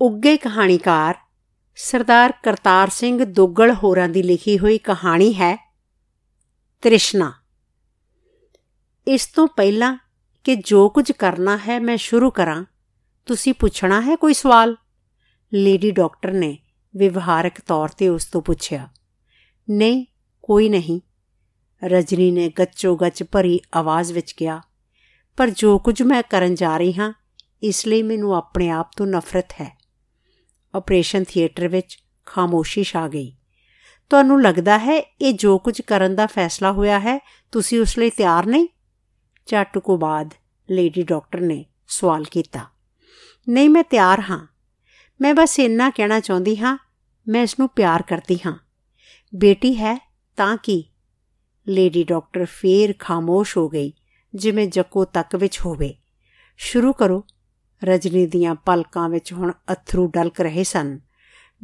ਉੱਗੇ ਕਹਾਣੀਕਾਰ ਸਰਦਾਰ ਕਰਤਾਰ ਸਿੰਘ ਦੋਗਲ ਹੋਰਾਂ ਦੀ ਲਿਖੀ ਹੋਈ ਕਹਾਣੀ ਹੈ ਤ੍ਰਿਸ਼ਨਾ। ਇਸ ਤੋਂ ਪਹਿਲਾਂ ਕਿ ਜੋ ਕੁਝ ਕਰਨਾ ਹੈ ਮੈਂ ਸ਼ੁਰੂ ਕਰਾਂ, ਤੁਸੀਂ ਪੁੱਛਣਾ ਹੈ ਕੋਈ ਸਵਾਲ? ਲੇਡੀ ਡਾਕਟਰ ਨੇ ਵਿਵਹਾਰਕ ਤੌਰ ਤੇ ਉਸ ਤੋਂ ਪੁੱਛਿਆ, ਨਹੀਂ, ਕੋਈ ਨਹੀਂ। ਰਜਨੀ ਨੇ ਗੱਚੋ ਗੱਚ ਭਰੀ ਆਵਾਜ਼ ਵਿੱਚ ਕਿਹਾ, ਪਰ ਜੋ ਕੁਝ ਮੈਂ ਕਰਨ ਜਾ ਰਹੀ ਹਾਂ, ਇਸ ਲਈ ਮੈਨੂੰ ਆਪਣੇ ਆਪ ਤੋਂ ਨਫ਼ਰਤ ਹੈ। ਆਪਰੇਸ਼ਨ ਥੀਏਟਰ ਵਿੱਚ ਖਾਮੋਸ਼ੀ ਛਾ ਗਈ। ਤੁਹਾਨੂੰ ਲੱਗਦਾ ਹੈ ਇਹ ਜੋ ਕੁਝ ਕਰਨ ਦਾ ਫੈਸਲਾ ਹੋਇਆ ਹੈ, ਤੁਸੀਂ ਉਸ ਲਈ ਤਿਆਰ ਨਹੀਂ? ਝੱਟ ਕੋ ਬਾਅਦ ਲੇਡੀ ਡਾਕਟਰ ਨੇ ਸਵਾਲ ਕੀਤਾ। ਨਹੀਂ, ਮੈਂ ਤਿਆਰ ਹਾਂ। ਮੈਂ ਬਸ ਇੰਨਾ ਕਹਿਣਾ ਚਾਹੁੰਦੀ ਹਾਂ, ਮੈਂ ਇਸ ਨੂੰ ਪਿਆਰ ਕਰਦੀ ਹਾਂ। ਬੇਟੀ ਹੈ ਤਾਂ ਕੀ? ਲੇਡੀ ਡਾਕਟਰ ਫੇਰ ਖਾਮੋਸ਼ ਹੋ ਗਈ, ਜਿਵੇਂ ਜੱਕੋ ਤੱਕ ਵਿੱਚ ਹੋਵੇ। ਸ਼ੁਰੂ ਕਰੋ। ਰਜਨੀ ਦੀਆਂ ਪਲਕਾਂ ਵਿੱਚ ਹੁਣ ਅਥਰੂ ਡਲਕ ਰਹੇ ਸਨ।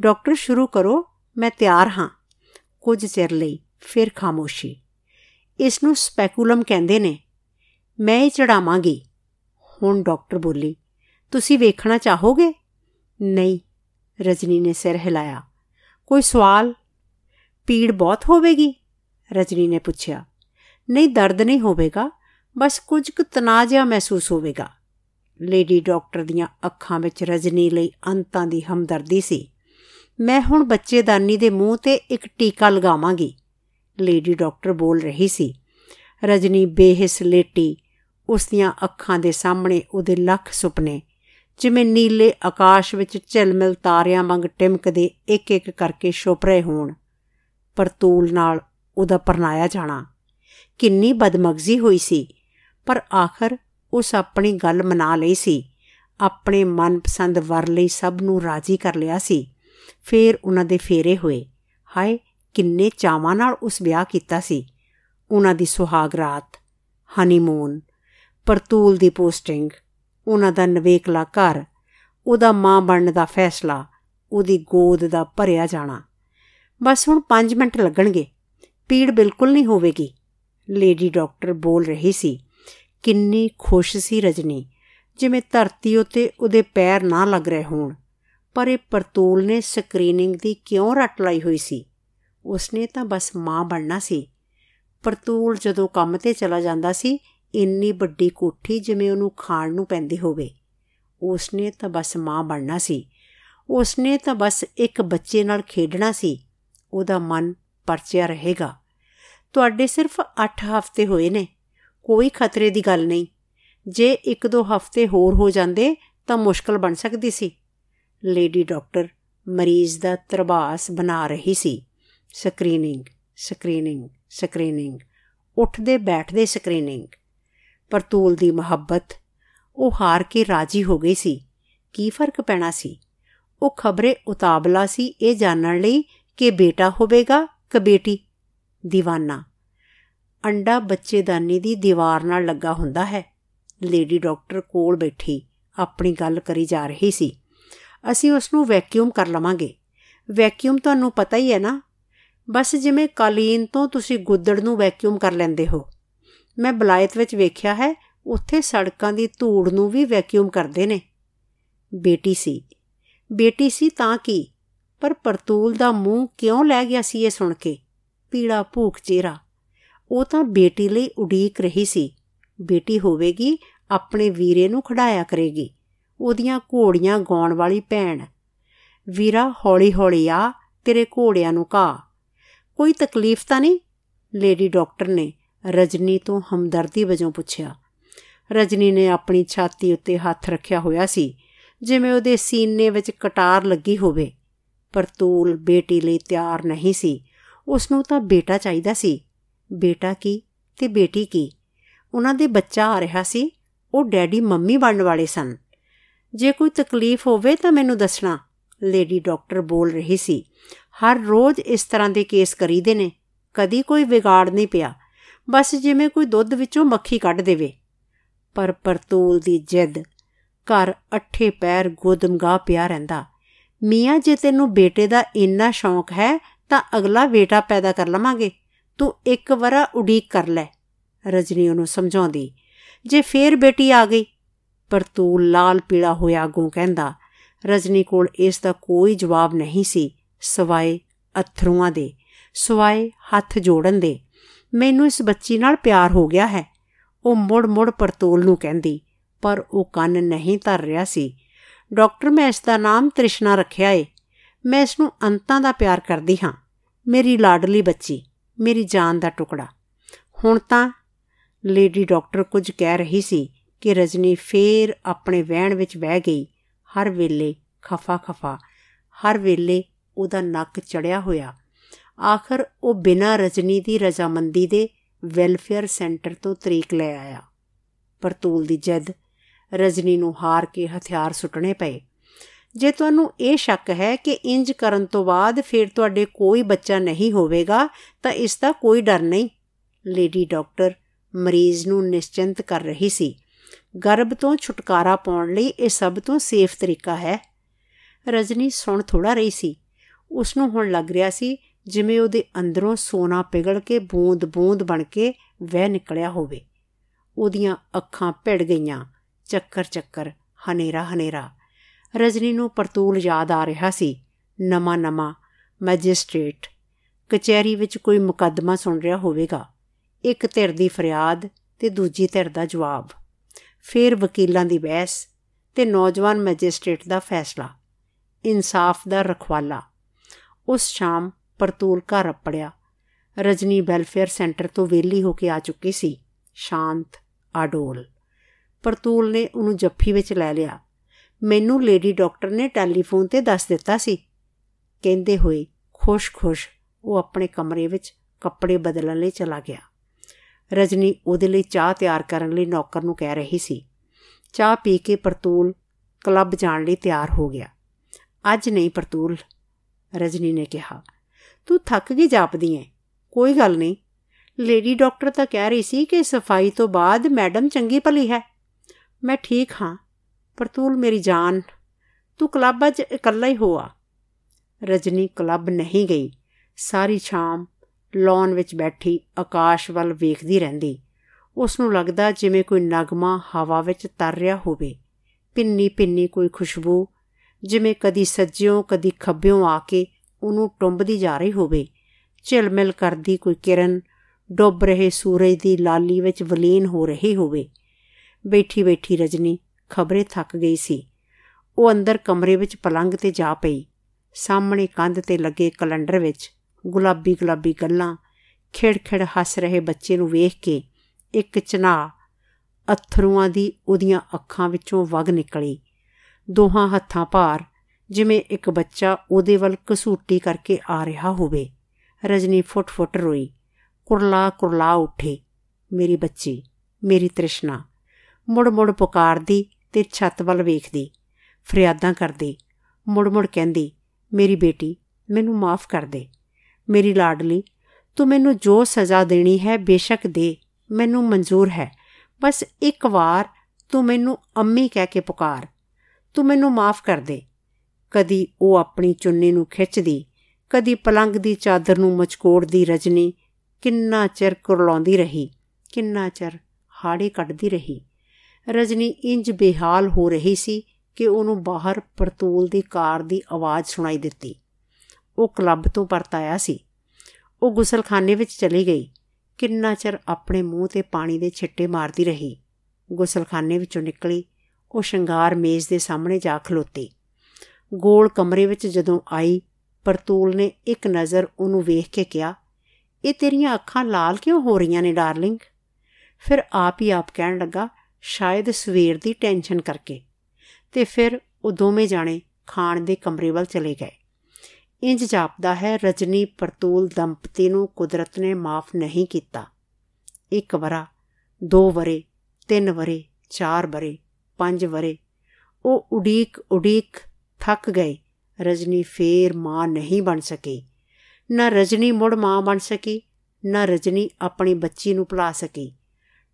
ਡਾਕਟਰ, ਸ਼ੁਰੂ ਕਰੋ, ਮੈਂ ਤਿਆਰ ਹਾਂ। ਕੁਝ ਚਿਰ ਲਈ ਫਿਰ ਖਾਮੋਸ਼ੀ। ਇਸ ਨੂੰ ਸਪੈਕੂਲਮ ਕਹਿੰਦੇ ਨੇ। ਮੈਂ ਹੀ ਚੜਾਵਾਂਗੀ। ਹੁਣ ਡਾਕਟਰ ਬੋਲੀ, ਤੁਸੀਂ ਵੇਖਣਾ ਚਾਹੋਗੇ? ਨਹੀਂ, ਰਜਨੀ ਨੇ ਸਿਰ ਹਿਲਾਇਆ। ਕੋਈ ਸਵਾਲ? ਪੀੜ ਬਹੁਤ ਹੋਵੇਗੀ, ਰਜਨੀ ਨੇ ਪੁੱਛਿਆ। ਨਹੀਂ, ਦਰਦ ਨਹੀਂ ਹੋਵੇਗਾ, ਬਸ ਕੁਝ ਕੁ ਤਣਾਅ ਜਿਹਾ ਮਹਿਸੂਸ ਹੋਵੇਗਾ। ਲੇਡੀ ਡਾਕਟਰ ਦੀਆਂ ਅੱਖਾਂ ਵਿੱਚ ਰਜਨੀ ਲਈ ਅੰਤਾਂ ਦੀ ਹਮਦਰਦੀ ਸੀ। ਮੈਂ ਹੁਣ ਬੱਚੇਦਾਨੀ ਦੇ ਮੂੰਹ ਤੇ ਇੱਕ ਟੀਕਾ ਲਗਾਵਾਂਗੀ, ਲੇਡੀ ਡਾਕਟਰ ਬੋਲ ਰਹੀ ਸੀ। ਰਜਨੀ ਬੇਹਿਸ ਲੇਟੀ, ਉਸ ਦੀਆਂ ਅੱਖਾਂ ਦੇ ਸਾਹਮਣੇ ਉਹਦੇ ਲੱਖ ਸੁਪਨੇ, ਜਿਵੇਂ ਨੀਲੇ ਆਕਾਸ਼ ਵਿੱਚ ਝਿਲਮਿਲ ਤਾਰਿਆਂ ਵਾਂਗ ਟਿਮਕਦੇ ਇੱਕ ਇੱਕ ਕਰਕੇ ਛੁਪ ਰਹੇ ਹੋਣ। ਪਰਤੂਲ ਨਾਲ ਉਹਦਾ ਪਰਨਾਇਆ ਜਾਣਾ। ਕਿੰਨੀ ਬਦਮਗਜ਼ੀ ਹੋਈ ਸੀ, ਪਰ ਆਖਰ ਉਸ ਆਪਣੀ ਗੱਲ ਮਨਾ ਲਈ ਸੀ। ਆਪਣੇ ਮਨਪਸੰਦ ਵਰ ਲਈ ਸਭ ਨੂੰ ਰਾਜੀ ਕਰ ਲਿਆ ਸੀ। ਫੇਰ ਉਹਨਾਂ ਦੇ ਫੇਰੇ ਹੋਏ। ਹਾਏ, ਕਿੰਨੇ ਚਾਵਾਂ ਨਾਲ ਉਸ ਵਿਆਹ ਕੀਤਾ ਸੀ। ਉਹਨਾਂ ਦੀ ਸੁਹਾਗ ਰਾਤ ਹਨੀਮੂਨ ਪਰਤੂਲ ਦੀ ਪੋਸਟਿੰਗ ਉਹਨਾਂ ਦਾ ਨਵੇਕਲਾ ਘਰ, ਉਹਦਾ ਮਾਂ ਬਣਨ ਦਾ ਫੈਸਲਾ, ਉਹਦੀ ਗੋਦ ਦਾ ਭਰਿਆ ਜਾਣਾ। ਬਸ ਹੁਣ 5 ਮਿੰਟ ਲੱਗਣਗੇ। ਪੀੜ ਬਿਲਕੁਲ ਨਹੀਂ ਹੋਵੇਗੀ। ਲੇਡੀ ਡਾਕਟਰ ਬੋਲ ਰਹੀ ਸੀ। ਕਿੰਨੀ ਖੁਸ਼ ਸੀ ਰਜਨੀ, ਜਿਵੇਂ ਧਰਤੀ ਉਤੇ ਉਹਦੇ ਪੈਰ ਨਾ ਲੱਗ ਰਹੇ ਹੋਣ। ਪਰ ਇਹ ਪਰਤੂਲ ਨੇ ਸਕਰੀਨਿੰਗ ਦੀ ਕਿਉਂ ਰੱਟ ਲਾਈ ਹੋਈ ਸੀ? ਉਸਨੇ ਤਾਂ ਬਸ ਮਾਂ ਬਣਨਾ ਸੀ। ਪਰਤੂਲ ਜਦੋਂ ਕੰਮ ਤੇ ਚਲਾ ਜਾਂਦਾ ਸੀ, ਇੰਨੀ ਵੱਡੀ ਕੋਠੀ ਜਿਵੇਂ ਉਹਨੂੰ ਖਾਣ ਨੂੰ ਪੈਂਦੀ ਹੋਵੇ। ਉਸਨੇ ਤਾਂ ਬਸ ਮਾਂ ਬਣਨਾ ਸੀ। ਉਸਨੇ ਤਾਂ ਬਸ ਇੱਕ ਬੱਚੇ ਨਾਲ ਖੇਡਣਾ ਸੀ। ਉਹਦਾ ਮਨ ਪਰਚਿਆ ਰਹੇਗਾ। ਤੁਹਾਡੇ ਸਿਰਫ 8 ਹਫ਼ਤੇ ਹੋਏ ਨੇ। ਕੋਈ ਖਤਰੇ ਦੀ ਗੱਲ ਨਹੀਂ। ਜੇ ਇੱਕ ਦੋ ਹਫ਼ਤੇ ਹੋਰ ਹੋ ਜਾਂਦੇ ਤਾਂ ਮੁਸ਼ਕਲ ਬਣ ਸਕਦੀ ਸੀ। ਲੇਡੀ ਡਾਕਟਰ ਮਰੀਜ਼ ਦਾ ਤਰਬਾਸ ਬਣਾ ਰਹੀ ਸੀ। ਸਕਰੀਨਿੰਗ ਸਕਰੀਨਿੰਗ ਸਕਰੀਨਿੰਗ, ਉੱਠਦੇ ਬੈਠਦੇ ਸਕਰੀਨਿੰਗ। ਪਰਤੂਲ ਦੀ ਮੁਹੱਬਤ, ਉਹ ਹਾਰ ਕੇ ਰਾਜੀ ਹੋ ਗਈ ਸੀ। ਕੀ ਫ਼ਰਕ ਪੈਣਾ ਸੀ? ਉਹ ਖਬਰੇ ਉਤਾਬਲਾ ਸੀ ਇਹ ਜਾਣਨ ਲਈ ਕਿ ਬੇਟਾ ਹੋਵੇਗਾ ਕਿ ਬੇਟੀ? دیਵਾਨਾ ਅੰਡਾ ਬੱਚੇਦਾਨੀ ਦੀ ਦੀਵਾਰ ਨਾਲ ਲੱਗਾ ਹੁੰਦਾ ਹੈ। ਲੇਡੀ ਡਾਕਟਰ ਕੋਲ ਬੈਠੀ ਆਪਣੀ ਗੱਲ ਕਰੀ ਜਾ ਰਹੀ ਸੀ। ਅਸੀਂ ਉਸ ਨੂੰ ਵੈਕਿਊਮ ਕਰ ਲਵਾਂਗੇ। ਵੈਕਿਊਮ ਤੁਹਾਨੂੰ ਪਤਾ ਹੀ ਹੈ ਨਾ? ਬਸ ਜਿਵੇਂ ਕਾਲੀਨ ਤੋਂ ਤੁਸੀਂ ਗੁੱਦੜ ਨੂੰ ਵੈਕਿਊਮ ਕਰ ਲੈਂਦੇ ਹੋ। ਮੈਂ ਬਲਾਇਤ ਵਿੱਚ ਵੇਖਿਆ ਹੈ, ਉੱਥੇ ਸੜਕਾਂ ਦੀ ਧੂੜ ਨੂੰ ਵੀ ਵੈਕਿਊਮ ਕਰਦੇ ਨੇ। ਬੇਟੀ ਸੀ। ਬੇਟੀ ਸੀ ਤਾਂ ਕੀ? ਪਰ ਪਰਤੂਲ ਦਾ ਮੂੰਹ ਕਿਉਂ ਲੈ ਗਿਆ ਸੀ ਇਹ ਸੁਣ ਕੇ? ਪੀੜਾ ਭੂਖ ਚਿਹਰਾ ਉਹ ਤਾਂ ਬੇਟੀ ਲਈ ਉਡੀਕ ਰਹੀ ਸੀ। ਬੇਟੀ ਹੋਵੇਗੀ, ਆਪਣੇ ਵੀਰੇ ਨੂੰ ਖੜਾਇਆ ਕਰੇਗੀ। ਉਹਦੀਆਂ ਘੋੜੀਆਂ ਗਾਉਣ ਵਾਲੀ ਭੈਣ। ਵੀਰਾ ਹੌਲੀ-ਹੌਲੀ ਆ, ਤੇਰੇ ਘੋੜਿਆਂ ਨੂੰ ਕਾ ਕੋਈ ਤਕਲੀਫ ਤਾਂ ਨਹੀਂ? ਲੇਡੀ ਡਾਕਟਰ ਨੇ ਰਜਨੀ ਤੋਂ ਹਮਦਰਦੀ ਵਜੋਂ ਪੁੱਛਿਆ। ਰਜਨੀ ਨੇ ਆਪਣੀ ਛਾਤੀ ਉੱਤੇ ਹੱਥ ਰੱਖਿਆ ਹੋਇਆ ਸੀ, ਜਿਵੇਂ ਉਹਦੇ ਸੀਨੇ ਵਿੱਚ ਕਟਾਰ ਲੱਗੀ ਹੋਵੇ। ਪਰਤੂਲ ਬੇਟੀ ਲਈ ਤਿਆਰ ਨਹੀਂ ਸੀ। ਉਸ ਨੂੰ ਤਾਂ ਬੇਟਾ ਚਾਹੀਦਾ ਸੀ। ਬੇਟਾ ਕੀ ਤੇ ਬੇਟੀ ਕੀ। ਉਹਨਾਂ ਦੇ ਬੱਚਾ ਆ ਰਿਹਾ ਸੀ, ਉਹ ਡੈਡੀ ਮੰਮੀ ਬਣਨ ਵਾਲੇ ਸਨ। ਜੇ ਕੋਈ ਤਕਲੀਫ ਹੋਵੇ ਤਾਂ ਮੈਨੂੰ ਦੱਸਣਾ, ਲੇਡੀ ਡਾਕਟਰ ਬੋਲ ਰਹੀ ਸੀ। ਹਰ ਰੋਜ਼ ਇਸ ਤਰ੍ਹਾਂ ਦੇ ਕੇਸ ਕਰੀਦੇ ਨੇ, ਕਦੀ ਕੋਈ ਵਿਗਾੜ ਨਹੀਂ ਪਿਆ। ਬਸ ਜਿਵੇਂ ਕੋਈ ਦੁੱਧ ਵਿੱਚੋਂ ਮੱਖੀ ਕੱਢ ਦੇਵੇ। ਪਰ ਪਰਤੂਲ ਦੀ ਜਿੱਦ, ਘਰ ਅੱਠੇ ਪੈਰ ਗੋਦਮਗਾ ਪਿਆ ਰਹਿੰਦਾ। ਮੀਆਂ, ਜੇ ਤੈਨੂੰ ਬੇਟੇ ਦਾ ਇੰਨਾ ਸ਼ੌਂਕ ਹੈ, ਤਾਂ ਅਗਲਾ ਬੇਟਾ ਪੈਦਾ ਕਰ ਲਵਾਂਗੇ। ਤੂੰ ਇੱਕ ਵਾਰਾ ਉਡੀਕ ਕਰ ਲੈ। ਰਜਨੀ ਉਹਨੂੰ ਸਮਝਾਉਂਦੀ, ਜੇ ਫੇਰ ਬੇਟੀ ਆ ਗਈ? ਪਰ ਤੂੰ ਲਾਲ ਪੀਲਾ ਹੋਇਆ ਗੂ ਕਹਿੰਦਾ, ਰਜਨੀ ਕੋਲ ਇਸ ਦਾ ਕੋਈ ਜਵਾਬ ਨਹੀਂ ਸੀ। ਸਵਾਏ ਅਥਰੂਆਂ ਦੇ, ਸਵਾਏ ਹੱਥ ਜੋੜਨ ਦੇ। ਮੈਨੂੰ ਇਸ ਬੱਚੀ ਨਾਲ ਪਿਆਰ ਹੋ ਗਿਆ ਹੈ। ਉਹ ਮੁੜ-ਮੁੜ ਪਰਤੂਲ ਨੂੰ ਕਹਿੰਦੀ, ਪਰ ਉਹ ਕੰਨ ਨਹੀਂ ਧਰ ਰਿਹਾ ਸੀ। ਡਾਕਟਰ, ਮੈਂ ਇਸ ਦਾ ਨਾਮ ਤ੍ਰਿਸ਼ਨਾ ਰੱਖਿਆ ਏ। ਮੈਂ ਇਸ ਨੂੰ ਅੰਤਾਂ ਦਾ ਪਿਆਰ ਕਰਦੀ ਹਾਂ। ਮੇਰੀ ਲਾਡਲੀ ਬੱਚੀ। ਮੇਰੀ ਜਾਨ ਦਾ ਟੁਕੜਾ। ਹੁਣ ਤਾਂ ਲੇਡੀ ਡਾਕਟਰ ਕੁਝ ਕਹਿ ਰਹੀ ਸੀ ਕਿ ਰਜਨੀ ਫੇਰ ਆਪਣੇ ਵਹਿਣ ਵਿੱਚ ਬਹਿ ਗਈ। ਹਰ ਵੇਲੇ ਖਫਾ ਖਫਾ, ਹਰ ਵੇਲੇ ਉਹਦਾ ਨੱਕ ਚੜਿਆ ਹੋਇਆ। ਆਖਰ ਉਹ ਬਿਨਾਂ ਰਜਨੀ ਦੀ ਰਜ਼ਾਮੰਦੀ ਦੇ ਵੈਲਫੇਅਰ ਸੈਂਟਰ ਤੋਂ ਤਰੀਕ ਲੈ ਆਇਆ। ਪਰਤੂਲ ਦੀ ਜਦ ਰਜਨੀ ਨੂੰ ਹਾਰ ਕੇ ਹਥਿਆਰ ਸੁੱਟਣੇ ਪਏ। ਜੇ ਤੁਹਾਨੂੰ ਇਹ ਸ਼ੱਕ ਹੈ ਕਿ ਇੰਜ ਕਰਨ ਤੋਂ ਬਾਅਦ ਫਿਰ ਤੁਹਾਡੇ ਕੋਈ ਬੱਚਾ ਨਹੀਂ ਹੋਵੇਗਾ, ਤਾਂ ਇਸ ਦਾ ਕੋਈ ਡਰ ਨਹੀਂ। ਲੇਡੀ ਡਾਕਟਰ ਮਰੀਜ਼ ਨੂੰ ਨਿਸ਼ਚਿੰਤ ਕਰ ਰਹੀ ਸੀ। ਗਰਭ ਤੋਂ ਛੁਟਕਾਰਾ ਪਾਉਣ ਲਈ ਇਹ ਸਭ ਤੋਂ ਸੇਫ ਤਰੀਕਾ ਹੈ। ਰਜਨੀ ਸੁਣ ਥੋੜਾ ਰਹੀ ਸੀ। ਉਸ ਨੂੰ ਹੁਣ ਲੱਗ ਰਿਹਾ ਸੀ ਜਿਵੇਂ ਉਹਦੇ ਅੰਦਰੋਂ ਸੋਨਾ ਪਿਘਲ ਕੇ ਬੂੰਦ-ਬੂੰਦ ਬਣ ਕੇ ਵਹਿ ਨਿਕਲਿਆ ਹੋਵੇ। ਉਹਦੀਆਂ ਅੱਖਾਂ ਭਿੜ ਗਈਆਂ। ਚੱਕਰ-ਚੱਕਰ ਹਨੇਰਾ-ਹਨੇਰਾ ਰਜਨੀ ਨੂੰ ਪਰਤੂਲ ਯਾਦ ਆ ਰਿਹਾ ਸੀ। ਨਮਾ-ਨਮਾ ਮੈਜਿਸਟ੍ਰੇਟ, ਕਚਹਿਰੀ ਵਿੱਚ ਕੋਈ ਮੁਕੱਦਮਾ ਸੁਣ ਰਿਹਾ ਹੋਵੇਗਾ। ਇੱਕ ਧਿਰ ਦੀ ਫਰਿਆਦ ਤੇ ਦੂਜੀ ਧਿਰ ਦਾ ਜਵਾਬ। ਫਿਰ ਵਕੀਲਾਂ ਦੀ ਬਹਿਸ ਤੇ ਨੌਜਵਾਨ ਮੈਜਿਸਟ੍ਰੇਟ ਦਾ ਫੈਸਲਾ। ਇਨਸਾਫ ਦਾ ਰਖਵਾਲਾ। ਉਸ ਸ਼ਾਮ ਪਰਤੂਲ ਘਰ ਅਪੜਿਆ। ਰਜਨੀ ਵੈਲਫੇਅਰ ਸੈਂਟਰ ਤੋਂ ਵੇਲੀ ਹੋ ਕੇ ਆ ਚੁੱਕੀ ਸੀ। ਸ਼ਾਂਤ, ਆਡੋਲ। ਪਰਤੂਲ ਨੇ ਉਹਨੂੰ ਜੱਫੀ ਵਿੱਚ ਲੈ ਲਿਆ। ਮੈਨੂੰ ਲੇਡੀ ਡਾਕਟਰ ਨੇ ਟੈਲੀਫੋਨ ਤੇ ਦੱਸ ਦਿੱਤਾ ਸੀ। ਕਹਿੰਦੇ ਹੋਏ ਖੁਸ਼-ਖੁਸ਼ ਉਹ ਆਪਣੇ ਕਮਰੇ ਵਿੱਚ ਕੱਪੜੇ ਬਦਲਣ ਲਈ ਚਲਾ ਗਿਆ। ਰਜਨੀ ਉਹਦੇ ਲਈ ਚਾਹ ਤਿਆਰ ਕਰਨ ਲਈ ਨੌਕਰ ਨੂੰ ਕਹਿ ਰਹੀ ਸੀ। ਚਾਹ ਪੀ ਕੇ ਪਰਤੂਲ ਕਲੱਬ ਜਾਣ ਲਈ ਤਿਆਰ ਹੋ ਗਿਆ। ਅੱਜ ਨਹੀਂ ਪਰਤੂਲ, ਰਜਨੀ ਨੇ ਕਿਹਾ। ਤੂੰ ਥੱਕ ਗਈ ਜਾਪਦੀ ਐ ਕੋਈ ਗੱਲ ਨਹੀਂ। ਲੇਡੀ ਡਾਕਟਰ ਤਾਂ ਕਹਿ ਰਹੀ ਸੀ ਕਿ ਸਫ਼ਾਈ ਤੋਂ ਬਾਅਦ ਮੈਡਮ ਚੰਗੀ ਭਲੀ ਹੈ। ਮੈਂ ਠੀਕ ਹਾਂ। ਪਰਤੂਲ ਮੇਰੀ ਜਾਨ। ਤੂੰ ਕਲੱਬ ਅੱਜ ਇਕੱਲਾ ਹੀ ਹੋਆ। ਰਜਨੀ ਕਲੱਬ ਨਹੀਂ ਗਈ। ਸਾਰੀ ਸ਼ਾਮ ਲੌਨ ਵਿੱਚ ਬੈਠੀ ਆਕਾਸ਼ ਵੱਲ ਵੇਖਦੀ ਰਹਿੰਦੀ। ਉਸ ਨੂੰ ਲੱਗਦਾ ਜਿਵੇਂ ਕੋਈ ਨਗਮਾ ਹਵਾ ਵਿੱਚ ਤਰ ਰਿਹਾ ਹੋਵੇ। ਪਿੰਨੀ ਪਿੰਨੀ ਕੋਈ ਖੁਸ਼ਬੂ, ਜਿਵੇਂ ਕਦੀ ਸੱਜਿਓਂ, ਕਦੀ ਖੱਬਿਓਂ ਆ ਕੇ ਉਹਨੂੰ ਟੁੰਬਦੀ ਜਾ ਰਹੀ ਹੋਵੇ। ਝਿਲਮਿਲ ਕਰਦੀ ਕੋਈ ਕਿਰਨ, ਡੁੱਬ ਰਹੇ ਸੂਰਜ ਦੀ ਲਾਲੀ ਵਿੱਚ ਵਲੀਨ ਹੋ ਰਹੀ ਹੋਵੇ। ਬੈਠੀ ਬੈਠੀ ਰਜਨੀ ਖਬਰੇ ਥੱਕ ਗਈ ਸੀ। ਉਹ ਅੰਦਰ ਕਮਰੇ ਵਿੱਚ ਪਲੰਗ ਤੇ ਜਾ ਪਈ। ਸਾਹਮਣੇ ਕੰਧ ਤੇ ਲੱਗੇ ਕੈਲੰਡਰ ਵਿੱਚ ਗੁਲਾਬੀ ਗੁਲਾਬੀ ਗੱਲਾਂ, ਖਿੜ-ਖਿੜ ਹੱਸ ਰਹੇ ਬੱਚੇ ਨੂੰ ਵੇਖ ਕੇ ਇੱਕ ਚਨਾ ਅਥਰੂਆਂ ਦੀ ਉਹਦੀਆਂ ਅੱਖਾਂ ਵਿੱਚੋਂ ਵਗ ਨਿਕਲੀ। ਦੋਹਾਂ ਹੱਥਾਂ ਭਾਰ, ਜਿਵੇਂ ਇੱਕ ਬੱਚਾ ਉਹਦੇ ਵੱਲ ਕਸੂਟੀ ਕਰਕੇ ਆ ਰਿਹਾ ਹੋਵੇ। ਰਜਨੀ ਫੁੱਟ-ਫੁੱਟ ਰੋਈ। ਕੁਰਲਾ ਕੁਰਲਾ ਉੱਠੀ। ਮੇਰੀ ਬੱਚੀ, ਮੇਰੀ ਤ੍ਰਿਸ਼ਨਾ, ਮੁੜ-ਮੁੜ ਪੁਕਾਰਦੀ ਤੇ ਛੱਤ ਵੱਲ ਵੇਖਦੀ, ਫਰਿਆਦਾਂ ਕਰਦੀ, ਮੁੜ-ਮੁੜ ਕਹਿੰਦੀ, ਮੇਰੀ ਬੇਟੀ, ਮੈਨੂੰ ਮਾਫ ਕਰ ਦੇ। ਮੇਰੀ ਲਾਡਲੀ, ਤੂੰ ਮੈਨੂੰ ਜੋ ਸਜ਼ਾ ਦੇਣੀ ਹੈ, ਬੇਸ਼ੱਕ ਦੇ। ਮੈਨੂੰ ਮਨਜ਼ੂਰ ਹੈ। ਬਸ ਇੱਕ ਵਾਰ ਤੂੰ ਮੈਨੂੰ ਅੰਮੀ ਕਹਿ ਕੇ ਪੁਕਾਰ। ਤੂੰ ਮੈਨੂੰ ਮਾਫ ਕਰ ਦੇ। ਕਦੀ ਉਹ ਆਪਣੀ ਚੁੰਨੀ ਨੂੰ ਖਿੱਚਦੀ, ਕਦੀ ਪਲੰਗ ਦੀ ਚਾਦਰ ਨੂੰ ਮਚਕੋੜਦੀ ਰਜਨੀ, ਕਿੰਨਾ ਚਿਰ ਕੁਰਲਾਉਂਦੀ ਰਹੀ, ਕਿੰਨਾ ਚਿਰ ਹਾੜੇ ਕੱਢਦੀ ਰਹੀ। ਰਜਨੀ ਇੰਜ ਬੇਹਾਲ ਹੋ ਰਹੀ ਸੀ ਕਿ ਉਹਨੂੰ ਬਾਹਰ ਪਰਤੂਲ ਦੀ ਕਾਰ ਦੀ ਆਵਾਜ਼ ਸੁਣਾਈ ਦਿੱਤੀ। ਉਹ ਕਲੱਬ ਤੋਂ ਪਰਤ ਆਇਆ ਸੀ। ਉਹ ਗੁਸਲਖਾਨੇ ਵਿੱਚ ਚਲੀ ਗਈ। ਕਿੰਨਾ ਚਿਰ ਆਪਣੇ ਮੂੰਹ ਤੇ ਪਾਣੀ ਦੇ ਛਿੱਟੇ ਮਾਰਦੀ ਰਹੀ। ਗੁਸਲਖਾਨੇ ਵਿੱਚੋਂ ਨਿਕਲੀ। ਉਹ ਸ਼ਿੰਗਾਰ ਮੇਜ਼ ਦੇ ਸਾਹਮਣੇ ਜਾ ਖਲੋਤੀ। ਗੋਲ ਕਮਰੇ ਵਿੱਚ ਜਦੋਂ ਆਈ, ਪਰਤੂਲ ਨੇ ਇੱਕ ਨਜ਼ਰ ਉਹਨੂੰ ਵੇਖ ਕੇ ਕਿਹਾ, ਇਹ ਤੇਰੀਆਂ ਅੱਖਾਂ ਲਾਲ ਕਿਉਂ ਹੋ ਰਹੀਆਂ ਨੇ, ਡਾਰਲਿੰਗ? ਫਿਰ ਆਪ ਹੀ ਆਪ ਕਹਿਣ ਲੱਗਾ ਸ਼ਾਇਦ ਸਵੇਰ ਦੀ ਟੈਨਸ਼ਨ ਕਰਕੇ। ਤੇ ਫਿਰ ਉਹ ਦੋਵੇਂ ਜਾਣੇ ਖਾਣ ਦੇ ਕਮਰੇ ਵੱਲ ਚਲੇ ਗਏ। ਇੰਜ ਜਾਪਦਾ ਹੈ, ਰਜਨੀ ਪਰਤੂਲ ਦੰਪਤੀ ਨੂੰ ਕੁਦਰਤ ਨੇ ਮਾਫ ਨਹੀਂ ਕੀਤਾ। ਇੱਕ ਵਰਾ, ਦੋ ਵਰੇ, ਤਿੰਨ ਵਰੇ, ਚਾਰ ਵਰੇ, ਪੰਜ ਵਰੇ, ਉਹ ਉਡੀਕ ਉਡੀਕ ਥੱਕ ਗਏ। ਰਜਨੀ ਫੇਰ ਮਾਂ ਨਹੀਂ ਬਣ ਸਕੀ। ਨਾ ਰਜਨੀ ਮੁੜ ਮਾਂ ਬਣ ਸਕੀ, ਨਾ ਰਜਨੀ ਆਪਣੀ ਬੱਚੀ ਨੂੰ ਭੁਲਾ ਸਕੀ।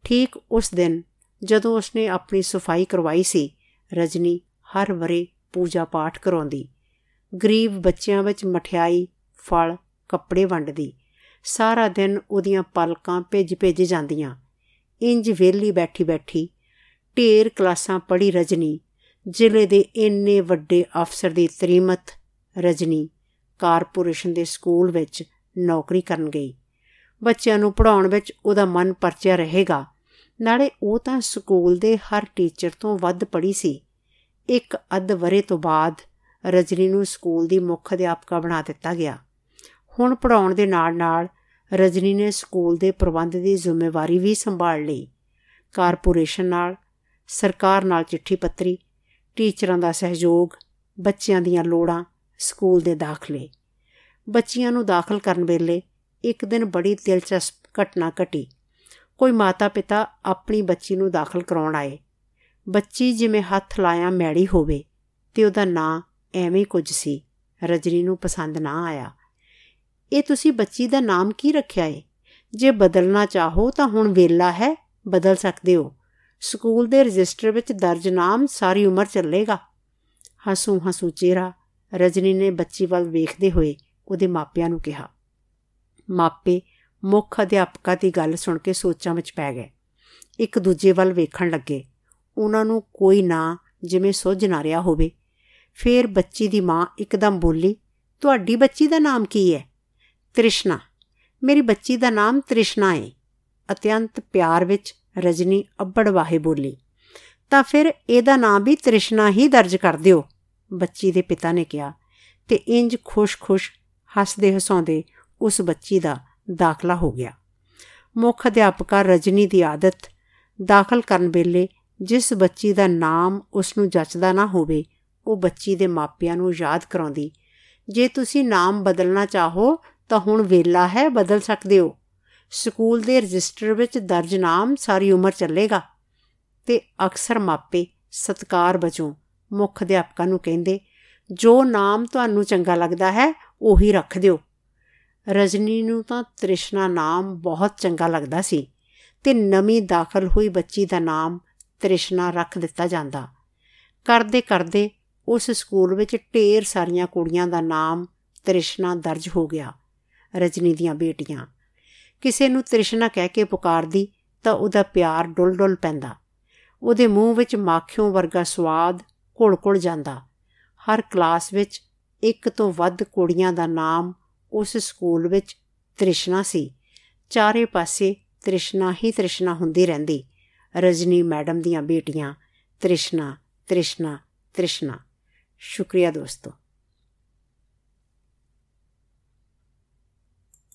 ਠੀਕ ਉਸ ਦਿਨ ਜਦੋਂ ਉਸਨੇ ਆਪਣੀ ਸਫ਼ਾਈ ਕਰਵਾਈ ਸੀ, ਰਜਨੀ ਹਰ ਵਰੇ ਪੂਜਾ ਪਾਠ ਕਰਾਉਂਦੀ। ਗਰੀਬ ਬੱਚਿਆਂ ਵਿੱਚ ਮਠਿਆਈ, ਫਲ, ਕੱਪੜੇ ਵੰਡਦੀ। ਸਾਰਾ ਦਿਨ ਉਹਦੀਆਂ ਪਲਕਾਂ ਭਿੱਜ-ਭਿੱਜ ਜਾਂਦੀਆਂ। ਇੰਜ ਵੇਲੀ ਬੈਠੀ-ਬੈਠੀ ਢੇਰ ਕਲਾਸਾਂ ਪੜ੍ਹੀ ਰਜਨੀ, ਜ਼ਿਲ੍ਹੇ ਦੇ ਇੰਨੇ ਵੱਡੇ ਅਫਸਰ ਦੀ ਤਰੀਮਤ ਰਜਨੀ ਕਾਰਪੋਰੇਸ਼ਨ ਦੇ ਸਕੂਲ ਵਿੱਚ ਨੌਕਰੀ ਕਰਨ ਗਈ। ਬੱਚਿਆਂ ਨੂੰ ਪੜਾਉਣ ਵਿੱਚ ਉਹਦਾ ਮਨ ਪਰਚਿਆ ਰਹੇਗਾ। ਨਾਲੇ ਉਹ ਤਾਂ ਸਕੂਲ ਦੇ ਹਰ ਟੀਚਰ ਤੋਂ ਵੱਧ ਪੜ੍ਹੀ ਸੀ। ਇੱਕ ਅੱਧ ਵਰੇ ਤੋਂ ਬਾਅਦ ਰਜਨੀ ਨੂੰ ਸਕੂਲ ਦੀ ਮੁੱਖ ਅਧਿਆਪਕਾ ਬਣਾ ਦਿੱਤਾ ਗਿਆ। ਹੁਣ ਪੜਾਉਣ ਦੇ ਨਾਲ-ਨਾਲ ਰਜਨੀ ਨੇ ਸਕੂਲ ਦੇ ਪ੍ਰਬੰਧ ਦੀ ਜ਼ਿੰਮੇਵਾਰੀ ਵੀ ਸੰਭਾਲ ਲਈ। ਕਾਰਪੋਰੇਸ਼ਨ ਨਾਲ, ਸਰਕਾਰ ਨਾਲ ਚਿੱਠੀ ਪੱਤਰੀ, ਟੀਚਰਾਂ ਦਾ ਸਹਿਯੋਗ, ਬੱਚਿਆਂ ਦੀਆਂ ਲੋੜਾਂ, ਸਕੂਲ ਦੇ ਦਾਖਲੇ। ਬੱਚਿਆਂ ਨੂੰ ਦਾਖਲ ਕਰਨ ਵੇਲੇ ਇੱਕ ਦਿਨ ਬੜੀ ਦਿਲਚਸਪ ਘਟਨਾ ਘਟੀ। ਕੋਈ ਮਾਤਾ-ਪਿਤਾ ਆਪਣੀ ਬੱਚੀ ਨੂੰ ਦਾਖਲ ਕਰਾਉਣ ਆਏ। ਬੱਚੀ ਜਿਵੇਂ ਹੱਥ ਲਾਇਆ ਮੈੜੀ ਹੋਵੇ ਤੇ ਉਹਦਾ ਨਾਂ ਐਵੇਂ ਕੁਝ ਸੀ। ਰਜਨੀ ਨੂੰ ਪਸੰਦ ਨਾ ਆਇਆ। ਇਹ ਤੁਸੀਂ ਬੱਚੀ ਦਾ ਨਾਮ ਕੀ ਰੱਖਿਆ ਏ? ਜੇ ਬਦਲਣਾ ਚਾਹੋ ਤਾਂ ਹੁਣ ਵੇਲਾ ਹੈ, ਬਦਲ ਸਕਦੇ ਹੋ। ਸਕੂਲ ਦੇ ਰਜਿਸਟਰ ਵਿੱਚ ਦਰਜ ਨਾਮ ਸਾਰੀ ਉਮਰ ਚੱਲੇਗਾ। ਹਸੂ ਹਸੂ ਚਿਹਰਾ ਰਜਨੀ ਨੇ ਬੱਚੀ ਵੱਲ ਵੇਖਦੇ ਹੋਏ ਉਹਦੇ ਮਾਪਿਆਂ ਨੂੰ ਕਿਹਾ। ਮਾਪੇ ਮੁੱਖ ਅਧਿਆਪਕਾ ਦੀ ਗੱਲ ਸੁਣ ਕੇ ਸੋਚਾਂ ਵਿੱਚ ਪੈ ਗਏ। ਇੱਕ ਦੂਜੇ ਵੱਲ ਵੇਖਣ ਲੱਗੇ। ਉਹਨਾਂ ਨੂੰ ਕੋਈ ਨਾ ਜਿਵੇਂ ਸੁੱਝ ਨਾ ਰਿਹਾ ਹੋਵੇ। ਫੇਰ ਬੱਚੀ ਦੀ ਮਾਂ ਇੱਕਦਮ ਬੋਲੀ, ਤੁਹਾਡੀ ਬੱਚੀ ਦਾ ਨਾਮ ਕੀ ਹੈ? ਤ੍ਰਿਸ਼ਨਾ। ਮੇਰੀ ਬੱਚੀ ਦਾ ਨਾਮ ਤ੍ਰਿਸ਼ਨਾ ਹੈ ਅਤਿਅੰਤ ਪਿਆਰ ਵਿੱਚ ਰਜਨੀ ਅੱਬੜ ਵਾਹੇ ਬੋਲੀ, ਤਾਂ ਫਿਰ ਇਹਦਾ ਨਾਮ ਵੀ ਤ੍ਰਿਸ਼ਨਾ ਹੀ ਦਰਜ ਕਰ ਦਿਓ। ਬੱਚੀ ਦੇ ਪਿਤਾ ਨੇ ਕਿਹਾ ਤੇ ਇੰਜ ਖੁਸ਼-ਖੁਸ਼ ਹੱਸਦੇ ਹਸਾਉਂਦੇ ਉਸ ਬੱਚੀ ਦਾ ਦਾਖਲਾ ਹੋ ਗਿਆ। ਮੁੱਖ ਅਧਿਆਪਕਾ ਰਜਨੀ ਦੀ ਆਦਤ, ਦਾਖਲ ਕਰਨ ਵੇਲੇ ਜਿਸ ਬੱਚੀ ਦਾ ਨਾਮ ਉਸ ਨੂੰ ਜੱਚਦਾ ਨਾ ਹੋਵੇ, ਉਹ ਬੱਚੀ ਦੇ ਮਾਪਿਆਂ ਨੂੰ ਯਾਦ ਕਰਾਉਂਦੀ। ਜੇ ਤੁਸੀਂ ਨਾਮ ਬਦਲਣਾ ਚਾਹੋ, ਤਾਂ ਹੁਣ ਵੇਲਾ ਹੈ, ਬਦਲ ਸਕਦੇ ਹੋ। ਸਕੂਲ ਦੇ ਰਜਿਸਟਰ ਵਿੱਚ ਦਰਜ ਨਾਮ ਸਾਰੀ ਉਮਰ ਚੱਲੇਗਾ। ਤੇ ਅਕਸਰ ਮਾਪੇ ਸਤਕਾਰ ਵਜੋਂ ਮੁੱਖ ਅਧਿਆਪਕਾਂ ਨੂੰ ਕਹਿੰਦੇ, ਜੋ ਨਾਮ ਤੁਹਾਨੂੰ ਚੰਗਾ ਲੱਗਦਾ ਹੈ, ਉਹੀ ਰੱਖ ਦਿਓ। ਰਜਨੀ ਨੂੰ ਤਾਂ ਤ੍ਰਿਸ਼ਨਾ ਨਾਮ ਬਹੁਤ ਚੰਗਾ ਲੱਗਦਾ ਸੀ ਤੇ ਨਵੀਂ ਦਾਖਲ ਹੋਈ ਬੱਚੀ ਦਾ ਨਾਮ ਤ੍ਰਿਸ਼ਨਾ ਰੱਖ ਦਿੱਤਾ ਜਾਂਦਾ। ਕਰਦੇ ਕਰਦੇ ਉਸ ਸਕੂਲ ਵਿੱਚ ਢੇਰ ਸਾਰੀਆਂ ਕੁੜੀਆਂ ਦਾ ਨਾਮ ਤ੍ਰਿਸ਼ਨਾ ਦਰਜ ਹੋ ਗਿਆ, ਰਜਨੀ ਦੀਆਂ ਬੇਟੀਆਂ। ਕਿਸੇ ਨੂੰ ਤ੍ਰਿਸ਼ਨਾ ਕਹਿ ਕੇ ਪੁਕਾਰਦੀ ਤਾਂ ਉਹਦਾ ਪਿਆਰ ਡੁੱਲ-ਡੁੱਲ ਪੈਂਦਾ। ਉਹਦੇ ਮੂੰਹ ਵਿੱਚ ਮਾਖਿਓਂ ਵਰਗਾ ਸਵਾਦ ਘੁਲ-ਘੁਲ ਜਾਂਦਾ। ਹਰ ਕਲਾਸ ਵਿੱਚ ਇੱਕ ਤੋਂ ਵੱਧ ਕੁੜੀਆਂ ਦਾ ਨਾਮ ਉਸ ਸਕੂਲ ਵਿੱਚ ਤ੍ਰਿਸ਼ਨਾ ਸੀ। ਚਾਰੇ ਪਾਸੇ ਤ੍ਰਿਸ਼ਨਾ ਹੀ ਤ੍ਰਿਸ਼ਨਾ ਹੁੰਦੀ ਰਹਿੰਦੀ। ਰਜਨੀ ਮੈਡਮ ਦੀਆਂ ਬੇਟੀਆਂ ਤ੍ਰਿਸ਼ਨਾ ਤ੍ਰਿਸ਼ਨਾ ਤ੍ਰਿਸ਼ਨਾ। ਸ਼ੁਕਰੀਆ ਦੋਸਤੋ।